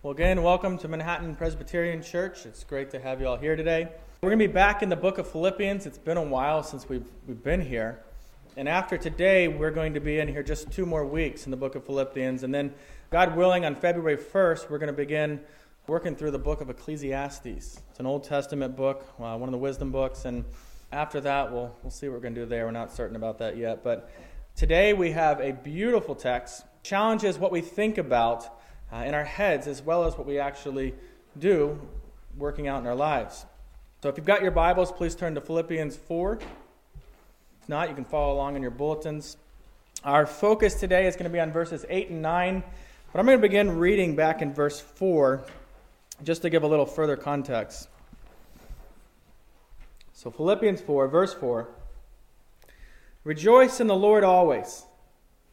Well, again, welcome to Manhattan Presbyterian Church. It's great to have you all here today. We're going to be back in the book of Philippians. It's been a while since we've, we've been here. And after today, we're going to be in here just two more weeks in the book of Philippians. And then, God willing, on February 1st, we're going to begin working through the book of Ecclesiastes. It's an Old Testament book, uh, one of the wisdom books. And after that, we'll, we'll see what we're going to do there. We're not certain about that yet. But today, we have a beautiful text, challenges what we think about uh, in our heads as well as what we actually do working out in our lives. So if you've got your Bibles, please turn to Philippians 4. If not, you can follow along in your bulletins. Our focus today is going to be on verses 8 and 9, but I'm going to begin reading back in verse 4 just to give a little further context. So, Philippians 4, verse 4 Rejoice in the Lord always.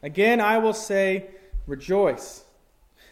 Again, I will say, rejoice.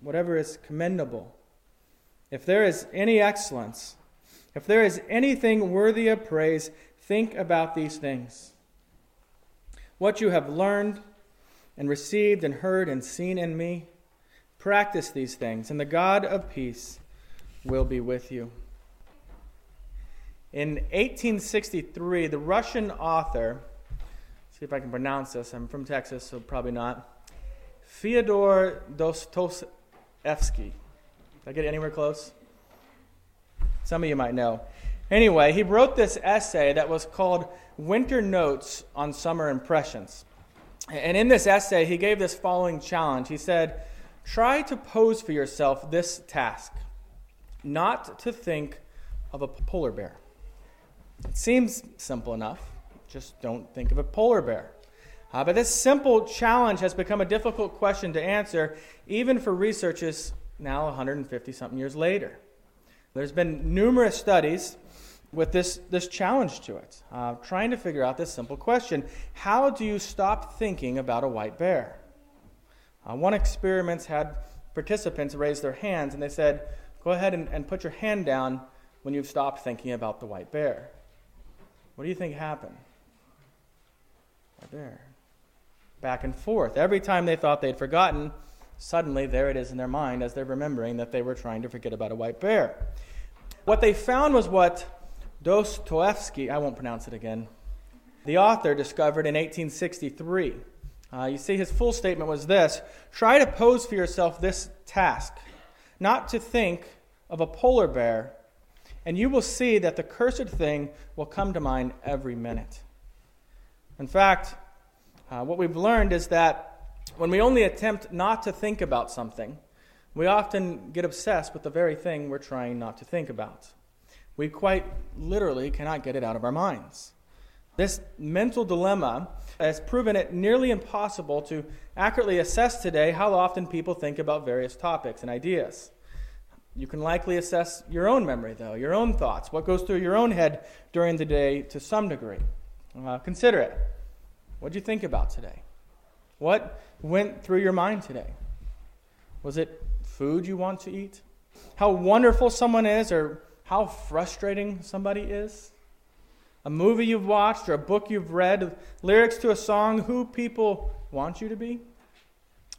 whatever is commendable, if there is any excellence, if there is anything worthy of praise, think about these things. What you have learned and received and heard and seen in me, practice these things, and the God of peace will be with you. In 1863, the Russian author, see if I can pronounce this, I'm from Texas, so probably not, Fyodor Dostoevsky Evsky. Did I get anywhere close? Some of you might know. Anyway, he wrote this essay that was called Winter Notes on Summer Impressions. And in this essay, he gave this following challenge. He said, Try to pose for yourself this task not to think of a polar bear. It seems simple enough. Just don't think of a polar bear. Uh, but this simple challenge has become a difficult question to answer, even for researchers now 150 something years later. There's been numerous studies with this, this challenge to it, uh, trying to figure out this simple question How do you stop thinking about a white bear? Uh, one experiment had participants raise their hands and they said, Go ahead and, and put your hand down when you've stopped thinking about the white bear. What do you think happened? White bear back and forth. Every time they thought they'd forgotten, suddenly there it is in their mind as they're remembering that they were trying to forget about a white bear. What they found was what Dostoevsky, I won't pronounce it again, the author discovered in 1863. Uh, you see, his full statement was this Try to pose for yourself this task, not to think of a polar bear, and you will see that the cursed thing will come to mind every minute. In fact, uh, what we've learned is that when we only attempt not to think about something, we often get obsessed with the very thing we're trying not to think about. We quite literally cannot get it out of our minds. This mental dilemma has proven it nearly impossible to accurately assess today how often people think about various topics and ideas. You can likely assess your own memory, though, your own thoughts, what goes through your own head during the day to some degree. Uh, consider it. What did you think about today? What went through your mind today? Was it food you want to eat? How wonderful someone is, or how frustrating somebody is? A movie you've watched, or a book you've read, lyrics to a song, who people want you to be?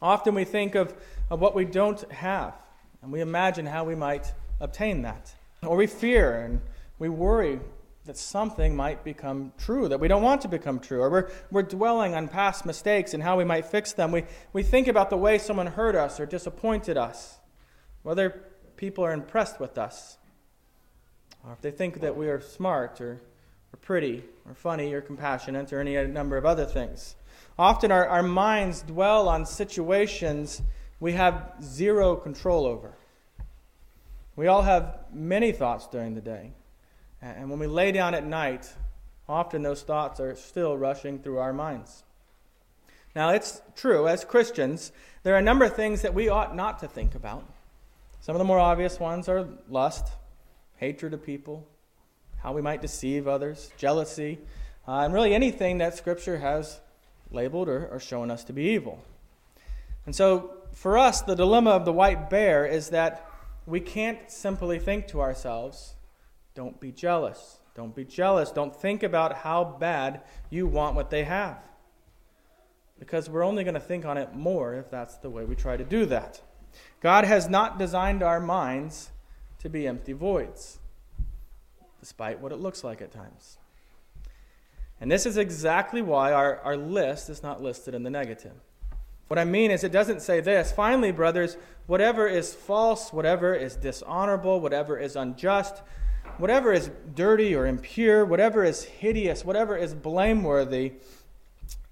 Often we think of, of what we don't have, and we imagine how we might obtain that. Or we fear and we worry that something might become true that we don't want to become true, or we're, we're dwelling on past mistakes and how we might fix them. We, we think about the way someone hurt us or disappointed us, whether people are impressed with us, or if they think that we are smart or, or pretty or funny or compassionate or any number of other things. Often our, our minds dwell on situations we have zero control over. We all have many thoughts during the day. And when we lay down at night, often those thoughts are still rushing through our minds. Now, it's true, as Christians, there are a number of things that we ought not to think about. Some of the more obvious ones are lust, hatred of people, how we might deceive others, jealousy, uh, and really anything that Scripture has labeled or, or shown us to be evil. And so, for us, the dilemma of the white bear is that we can't simply think to ourselves, don't be jealous. Don't be jealous. Don't think about how bad you want what they have. Because we're only going to think on it more if that's the way we try to do that. God has not designed our minds to be empty voids, despite what it looks like at times. And this is exactly why our, our list is not listed in the negative. What I mean is, it doesn't say this. Finally, brothers, whatever is false, whatever is dishonorable, whatever is unjust, whatever is dirty or impure, whatever is hideous, whatever is blameworthy,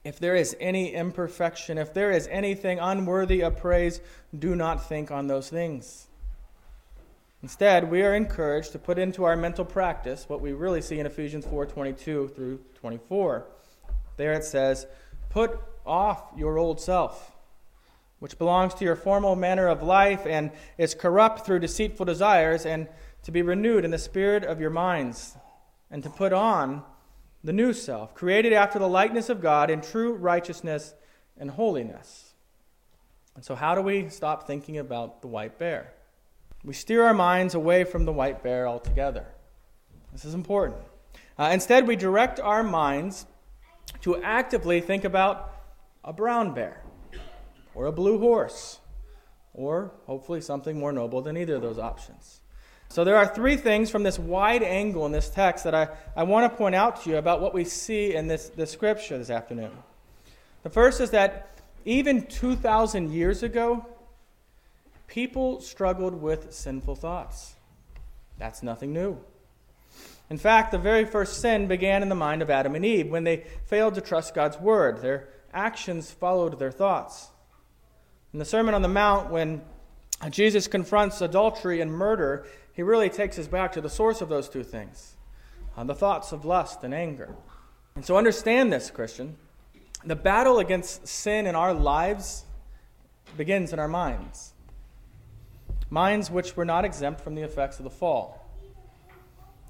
if there is any imperfection, if there is anything unworthy of praise, do not think on those things. Instead, we are encouraged to put into our mental practice what we really see in Ephesians 4:22 through 24. There it says, "Put off your old self, which belongs to your former manner of life and is corrupt through deceitful desires, and to be renewed in the spirit of your minds, and to put on the new self, created after the likeness of God in true righteousness and holiness." And so, how do we stop thinking about the white bear? We steer our minds away from the white bear altogether. This is important. Uh, instead, we direct our minds to actively think about a brown bear, or a blue horse, or hopefully something more noble than either of those options. So, there are three things from this wide angle in this text that I, I want to point out to you about what we see in this, this scripture this afternoon. The first is that even 2,000 years ago, people struggled with sinful thoughts. That's nothing new. In fact, the very first sin began in the mind of Adam and Eve when they failed to trust God's word. Their actions followed their thoughts. In the Sermon on the Mount, when Jesus confronts adultery and murder, he really takes us back to the source of those two things uh, the thoughts of lust and anger. And so understand this, Christian. The battle against sin in our lives begins in our minds minds which were not exempt from the effects of the fall.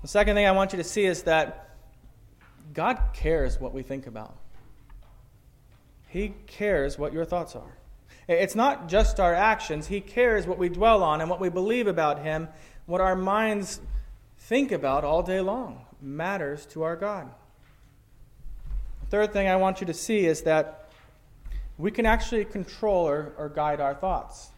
The second thing I want you to see is that God cares what we think about. He cares what your thoughts are. It's not just our actions, He cares what we dwell on and what we believe about Him, what our minds think about all day long matters to our God. The third thing I want you to see is that we can actually control or, or guide our thoughts.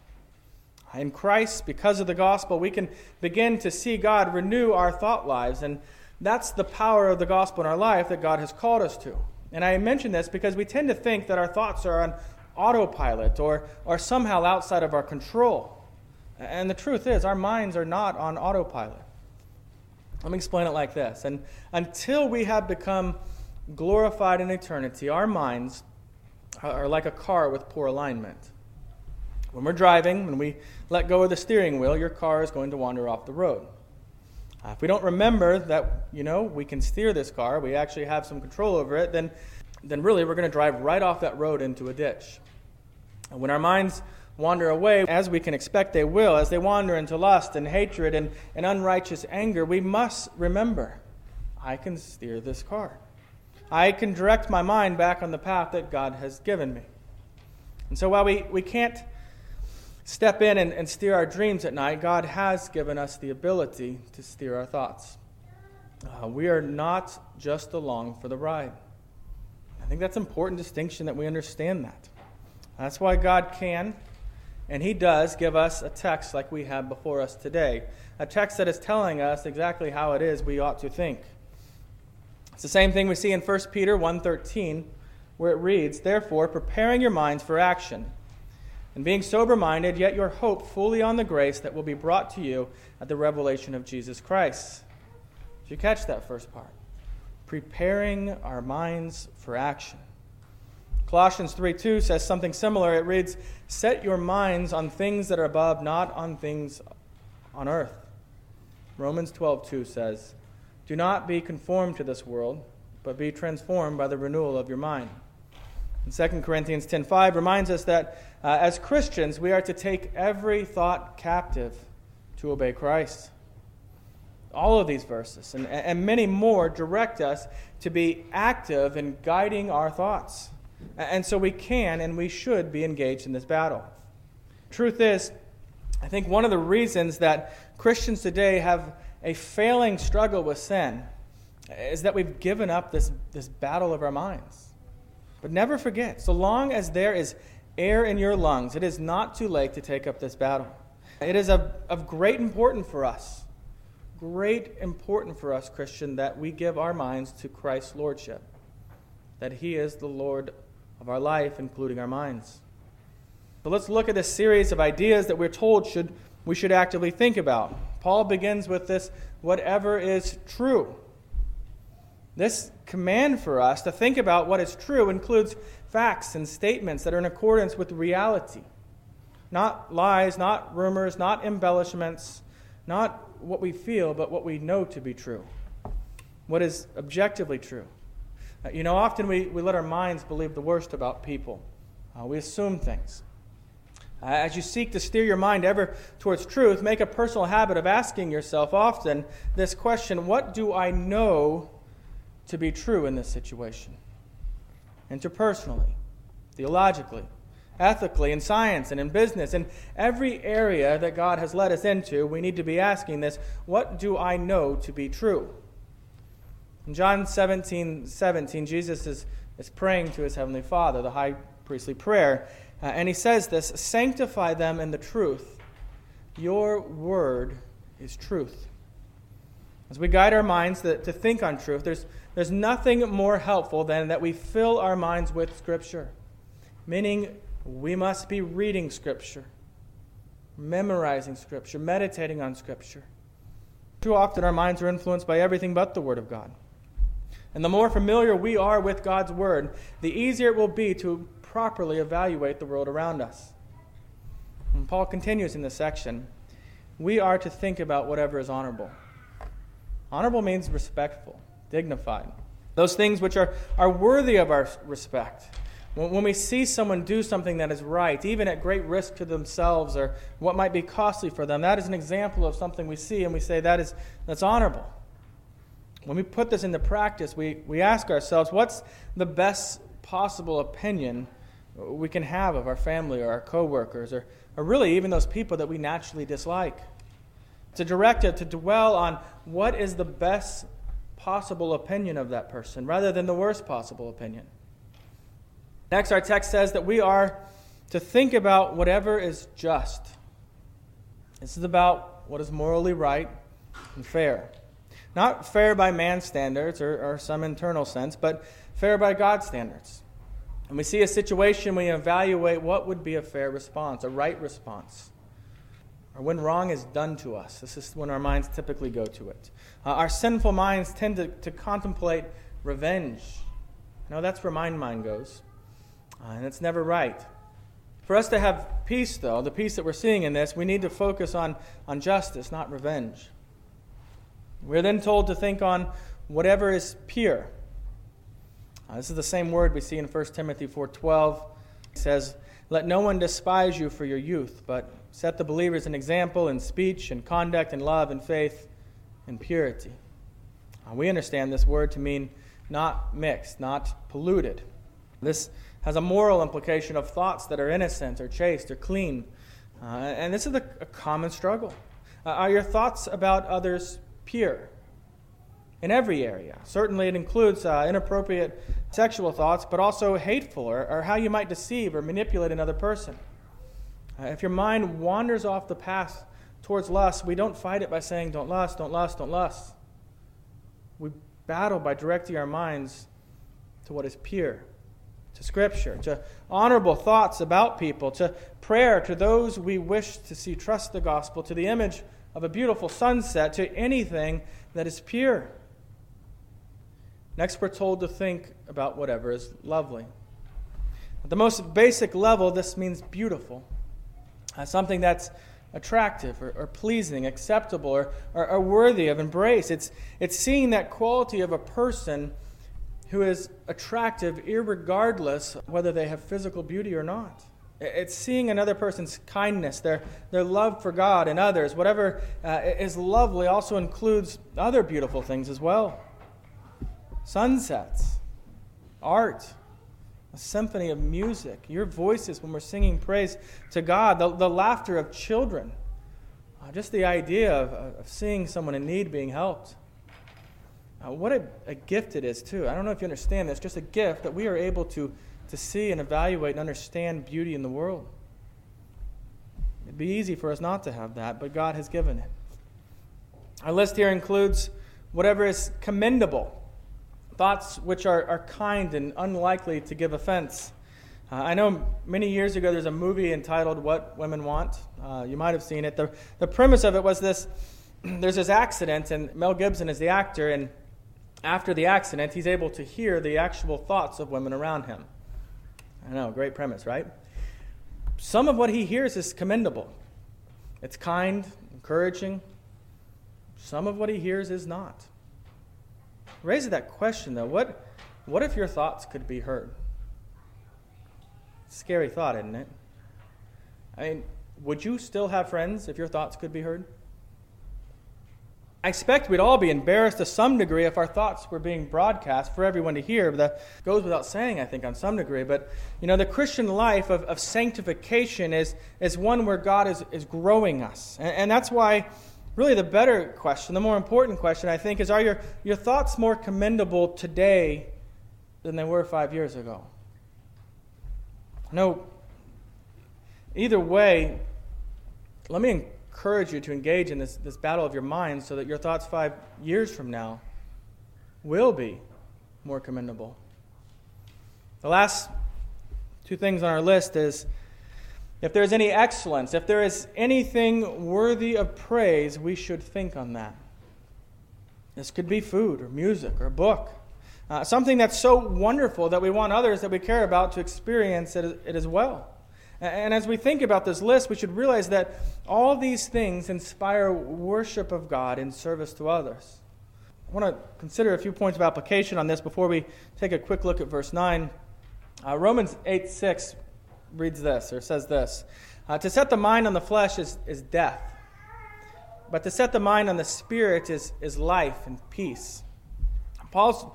In Christ, because of the gospel, we can begin to see God renew our thought lives. And that's the power of the gospel in our life that God has called us to. And I mention this because we tend to think that our thoughts are on autopilot or, or somehow outside of our control. And the truth is, our minds are not on autopilot. Let me explain it like this. And until we have become glorified in eternity, our minds are like a car with poor alignment. When we're driving, when we let go of the steering wheel, your car is going to wander off the road. Uh, if we don't remember that, you know, we can steer this car, we actually have some control over it, then, then really we're going to drive right off that road into a ditch. And when our minds wander away, as we can expect they will, as they wander into lust and hatred and, and unrighteous anger, we must remember I can steer this car. I can direct my mind back on the path that God has given me. And so while we, we can't step in and, and steer our dreams at night, God has given us the ability to steer our thoughts. Uh, we are not just along for the ride. I think that's an important distinction that we understand that. That's why God can and He does give us a text like we have before us today, a text that is telling us exactly how it is we ought to think. It's the same thing we see in 1 Peter 1:13 where it reads, "Therefore, preparing your minds for action, and being sober minded, yet your hope fully on the grace that will be brought to you at the revelation of Jesus Christ. Did you catch that first part? Preparing our minds for action. Colossians 3 2 says something similar. It reads, Set your minds on things that are above, not on things on earth. Romans 12 2 says, Do not be conformed to this world, but be transformed by the renewal of your mind. And 2 Corinthians 10:5 reminds us that uh, as Christians we are to take every thought captive to obey Christ. All of these verses and, and many more direct us to be active in guiding our thoughts. And so we can and we should be engaged in this battle. Truth is, I think one of the reasons that Christians today have a failing struggle with sin is that we've given up this, this battle of our minds. But never forget, so long as there is air in your lungs, it is not too late to take up this battle. It is of, of great importance for us, great importance for us, Christian, that we give our minds to Christ's Lordship, that He is the Lord of our life, including our minds. But let's look at this series of ideas that we're told should, we should actively think about. Paul begins with this whatever is true. This command for us to think about what is true includes facts and statements that are in accordance with reality. Not lies, not rumors, not embellishments, not what we feel, but what we know to be true. What is objectively true. Uh, you know, often we, we let our minds believe the worst about people, uh, we assume things. Uh, as you seek to steer your mind ever towards truth, make a personal habit of asking yourself often this question What do I know to be true in this situation? Interpersonally, theologically, ethically, in science, and in business, in every area that God has led us into, we need to be asking this What do I know to be true? In John 17 17, Jesus is, is praying to his heavenly Father, the high priestly prayer. Uh, and he says this Sanctify them in the truth. Your word is truth. As we guide our minds to, to think on truth, there's, there's nothing more helpful than that we fill our minds with Scripture, meaning we must be reading Scripture, memorizing Scripture, meditating on Scripture. Too often our minds are influenced by everything but the Word of God. And the more familiar we are with God's Word, the easier it will be to properly evaluate the world around us. And Paul continues in this section we are to think about whatever is honorable. Honorable means respectful, dignified. Those things which are, are worthy of our respect. When, when we see someone do something that is right, even at great risk to themselves or what might be costly for them, that is an example of something we see and we say that is, that's honorable. When we put this into practice, we, we ask ourselves, what's the best possible opinion we can have of our family or our coworkers or, or really even those people that we naturally dislike? To direct it to dwell on what is the best possible opinion of that person rather than the worst possible opinion. Next, our text says that we are to think about whatever is just. This is about what is morally right and fair. Not fair by man's standards or, or some internal sense, but fair by God's standards. And we see a situation, we evaluate what would be a fair response, a right response. Or when wrong is done to us. This is when our minds typically go to it. Uh, our sinful minds tend to, to contemplate revenge. No, that's where my mind goes. Uh, and it's never right. For us to have peace, though, the peace that we're seeing in this, we need to focus on, on justice, not revenge. We're then told to think on whatever is pure. Uh, this is the same word we see in 1 Timothy 4:12. It says, "Let no one despise you for your youth, but set the believers an example in speech and conduct and love and faith and purity." Uh, we understand this word to mean not mixed, not polluted. This has a moral implication of thoughts that are innocent or chaste or clean. Uh, and this is a, a common struggle. Uh, are your thoughts about others pure in every area. Certainly, it includes uh, inappropriate sexual thoughts, but also hateful or, or, how you might deceive or manipulate another person. Uh, if your mind wanders off the path towards lust, we don't fight it by saying, don't lust, don't lust, don't lust. We battle by directing our minds to what is pure, to Scripture, to honorable thoughts about people, to prayer, to those we wish to see trust the gospel, to the image of a beautiful sunset to anything that is pure. Next, we're told to think about whatever is lovely. At the most basic level, this means beautiful, uh, something that's attractive or, or pleasing, acceptable, or, or, or, worthy of embrace. It's, it's seeing that quality of a person who is attractive, regardless whether they have physical beauty or not. It's seeing another person's kindness, their, their love for God and others. Whatever uh, is lovely also includes other beautiful things as well sunsets, art, a symphony of music, your voices when we're singing praise to God, the, the laughter of children, uh, just the idea of, of seeing someone in need being helped. Uh, what a, a gift it is, too. I don't know if you understand this, just a gift that we are able to to see and evaluate and understand beauty in the world. It'd be easy for us not to have that, but God has given it. Our list here includes whatever is commendable, thoughts which are, are kind and unlikely to give offense. Uh, I know many years ago there's a movie entitled What Women Want. Uh, you might have seen it. The, the premise of it was this there's this accident, and Mel Gibson is the actor, and after the accident, he's able to hear the actual thoughts of women around him. I know, great premise, right? Some of what he hears is commendable. It's kind, encouraging. Some of what he hears is not. Raises that question, though. What, what if your thoughts could be heard? Scary thought, isn't it? I mean, would you still have friends if your thoughts could be heard? I expect we'd all be embarrassed to some degree if our thoughts were being broadcast for everyone to hear. That goes without saying, I think, on some degree. But, you know, the Christian life of, of sanctification is, is one where God is, is growing us. And, and that's why, really, the better question, the more important question, I think, is are your, your thoughts more commendable today than they were five years ago? No, either way, let me encourage you to engage in this, this battle of your mind so that your thoughts five years from now will be more commendable. The last two things on our list is if there is any excellence, if there is anything worthy of praise, we should think on that. This could be food or music or a book. Uh, something that's so wonderful that we want others that we care about to experience it, it as well. And as we think about this list, we should realize that all these things inspire worship of God in service to others. I want to consider a few points of application on this before we take a quick look at verse 9. Uh, Romans 8 6 reads this, or says this uh, To set the mind on the flesh is, is death, but to set the mind on the spirit is, is life and peace. Paul's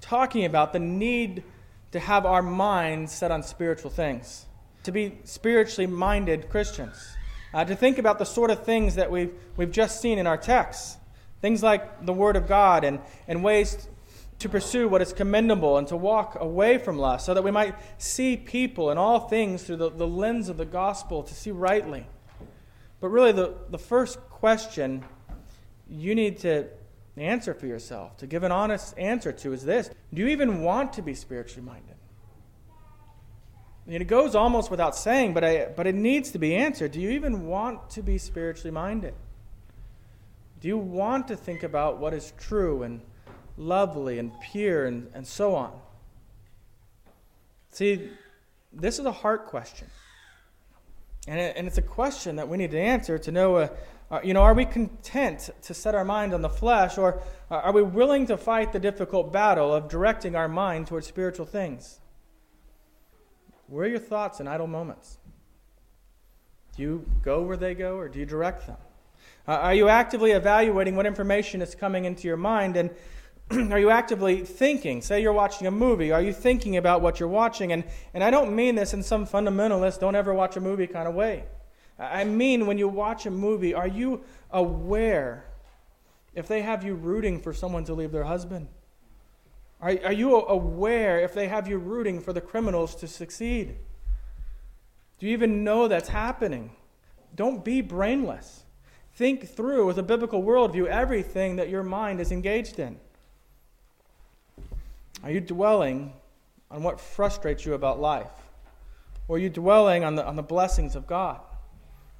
talking about the need to have our minds set on spiritual things to be spiritually minded Christians, uh, to think about the sort of things that we've, we've just seen in our texts. Things like the Word of God and, and ways to pursue what is commendable and to walk away from lust, so that we might see people and all things through the, the lens of the gospel to see rightly. But really, the, the first question you need to answer for yourself, to give an honest answer to, is this Do you even want to be spiritually minded? It goes almost without saying, but, I, but it needs to be answered. Do you even want to be spiritually minded? Do you want to think about what is true and lovely and pure and, and so on? See, this is a heart question. And, it, and it's a question that we need to answer to know, uh, uh, you know, are we content to set our mind on the flesh, or are we willing to fight the difficult battle of directing our mind towards spiritual things? Where are your thoughts in idle moments? Do you go where they go or do you direct them? Uh, are you actively evaluating what information is coming into your mind? And are you actively thinking? Say you're watching a movie. Are you thinking about what you're watching? And, and I don't mean this in some fundamentalist, don't ever watch a movie kind of way. I mean, when you watch a movie, are you aware if they have you rooting for someone to leave their husband? Are, are you aware if they have you rooting for the criminals to succeed? Do you even know that's happening? Don't be brainless. Think through, with a biblical worldview, everything that your mind is engaged in. Are you dwelling on what frustrates you about life? Or are you dwelling on the, on the blessings of God?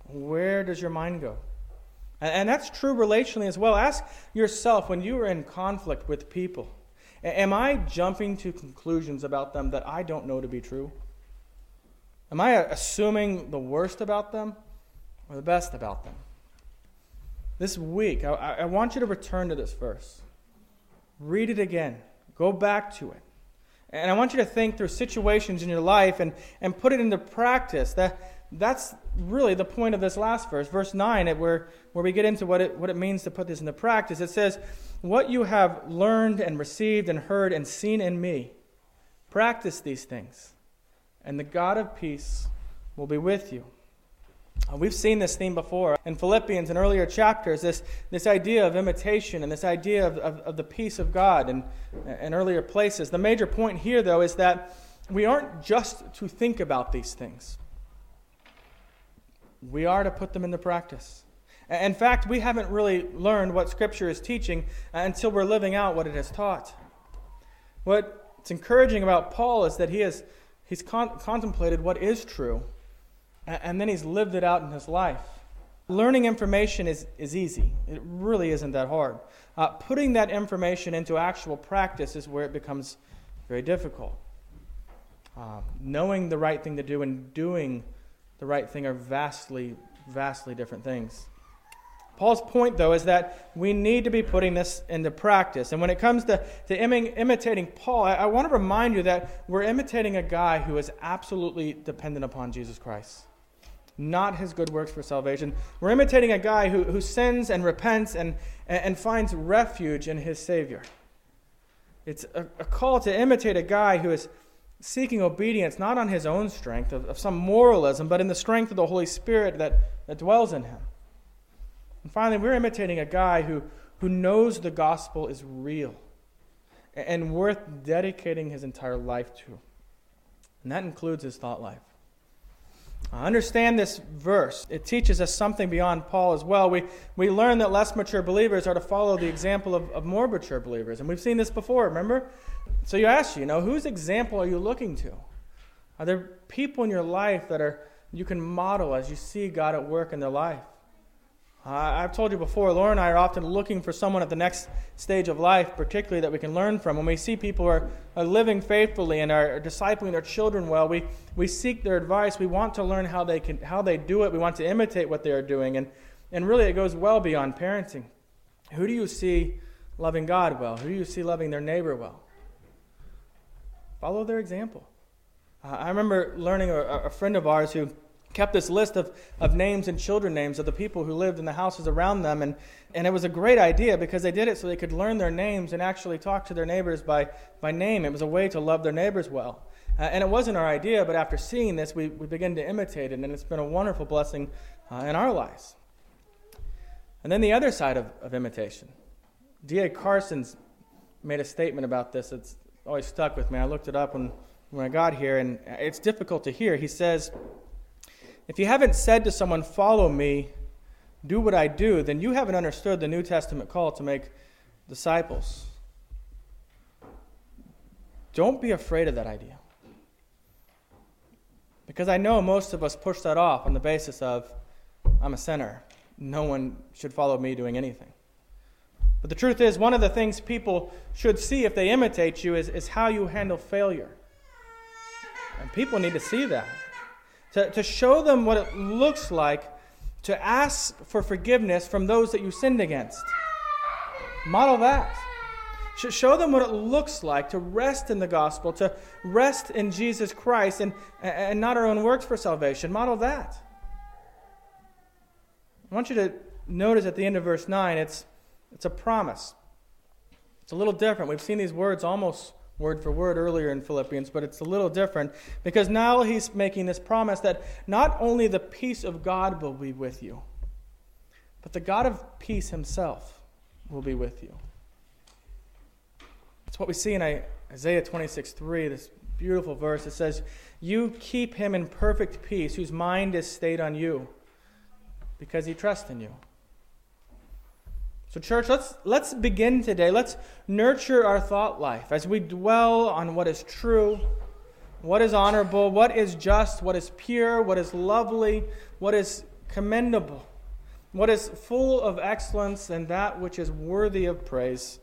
Where does your mind go? And, and that's true relationally as well. Ask yourself when you are in conflict with people Am I jumping to conclusions about them that I don't know to be true? Am I assuming the worst about them or the best about them? This week, I, I, want you to return to this verse. Read it again. Go back to it. And I want you to think through situations in your life and, and put it into practice. That, that's really the point of this last verse, verse 9, where, where we get into what it, what it means to put this into practice. It says, What you have learned and received and heard and seen in me, practice these things, and the God of peace will be with you. We've seen this theme before in Philippians and earlier chapters this, this idea of imitation and this idea of, of, of the peace of God in, in earlier places. The major point here, though, is that we aren't just to think about these things, we are to put them into practice. In fact, we haven't really learned what Scripture is teaching until we're living out what it has taught. What's encouraging about Paul is that he has he's con- contemplated what is true and then he's lived it out in his life. Learning information is, is easy, it really isn't that hard. Uh, putting that information into actual practice is where it becomes very difficult. Uh, knowing the right thing to do and doing the right thing are vastly, vastly different things. Paul's point, though, is that we need to be putting this into practice. And when it comes to, to Im- imitating Paul, I, I want to remind you that we're imitating a guy who is absolutely dependent upon Jesus Christ not his good works for salvation. We're imitating a guy who, who sins and repents and, and finds refuge in his Savior. It's a, a call to imitate a guy who is seeking obedience not on his own strength, of, of some moralism, but in the strength of the Holy Spirit that, that dwells in him. And finally, we're imitating a guy who, who knows the gospel is real and worth dedicating his entire life to. And that includes his thought life. I Understand this verse. It teaches us something beyond Paul as well. We, we learn that less mature believers are to follow the example of, of more mature believers. And we've seen this before, remember? So you ask, you know, whose example are you looking to? Are there people in your life that are you can model as you see God at work in their life? I've told you before, Laura and I are often looking for someone at the next stage of life, particularly that we can learn from. When we see people who are, are living faithfully and are discipling their children well, we, we seek their advice. We want to learn how they, can, how they do it. We want to imitate what they are doing. And, and really, it goes well beyond parenting. Who do you see loving God well? Who do you see loving their neighbor well? Follow their example. Uh, I remember learning a, a friend of ours who kept this list of, of names and children names of the people who lived in the houses around them. And, and it was a great idea because they did it so they could learn their names and actually talk to their neighbors by, by name. It was a way to love their neighbors well. Uh, and it wasn't our idea, but after seeing this, we, we began to imitate it, and it's been a wonderful blessing uh, in our lives. And then the other side of, of imitation. D.A. Carson's made a statement about this. It's always stuck with me. I looked it up when, when I got here, and it's difficult to hear. He says, if you haven't said to someone, Follow me, do what I do, then you haven't understood the New Testament call to make disciples. Don't be afraid of that idea. Because I know most of us push that off on the basis of, I'm a sinner. No one should follow me doing anything. But the truth is, one of the things people should see if they imitate you is, is how you handle failure. And people need to see that to, to show them what it looks like to ask for forgiveness from those that you sinned against. Model that. Show them what it looks like to rest in the gospel, to rest in Jesus Christ and, and not our own works for salvation. Model that. I want you to notice at the end of verse 9, it's, it's a promise. It's a little different. We've seen these words almost word for word earlier in Philippians, but it's a little different because now he's making this promise that not only the peace of God will be with you, but the God of peace himself will be with you. It's what we see in Isaiah 26 3, this beautiful verse. It says, You keep him in perfect peace, whose mind is stayed on you, because he trusts in you. So, church, let's, let's begin today. Let's nurture our thought life as we dwell on what is true, what is honorable, what is just, what is pure, what is lovely, what is commendable, what is full of excellence, and that which is worthy of praise.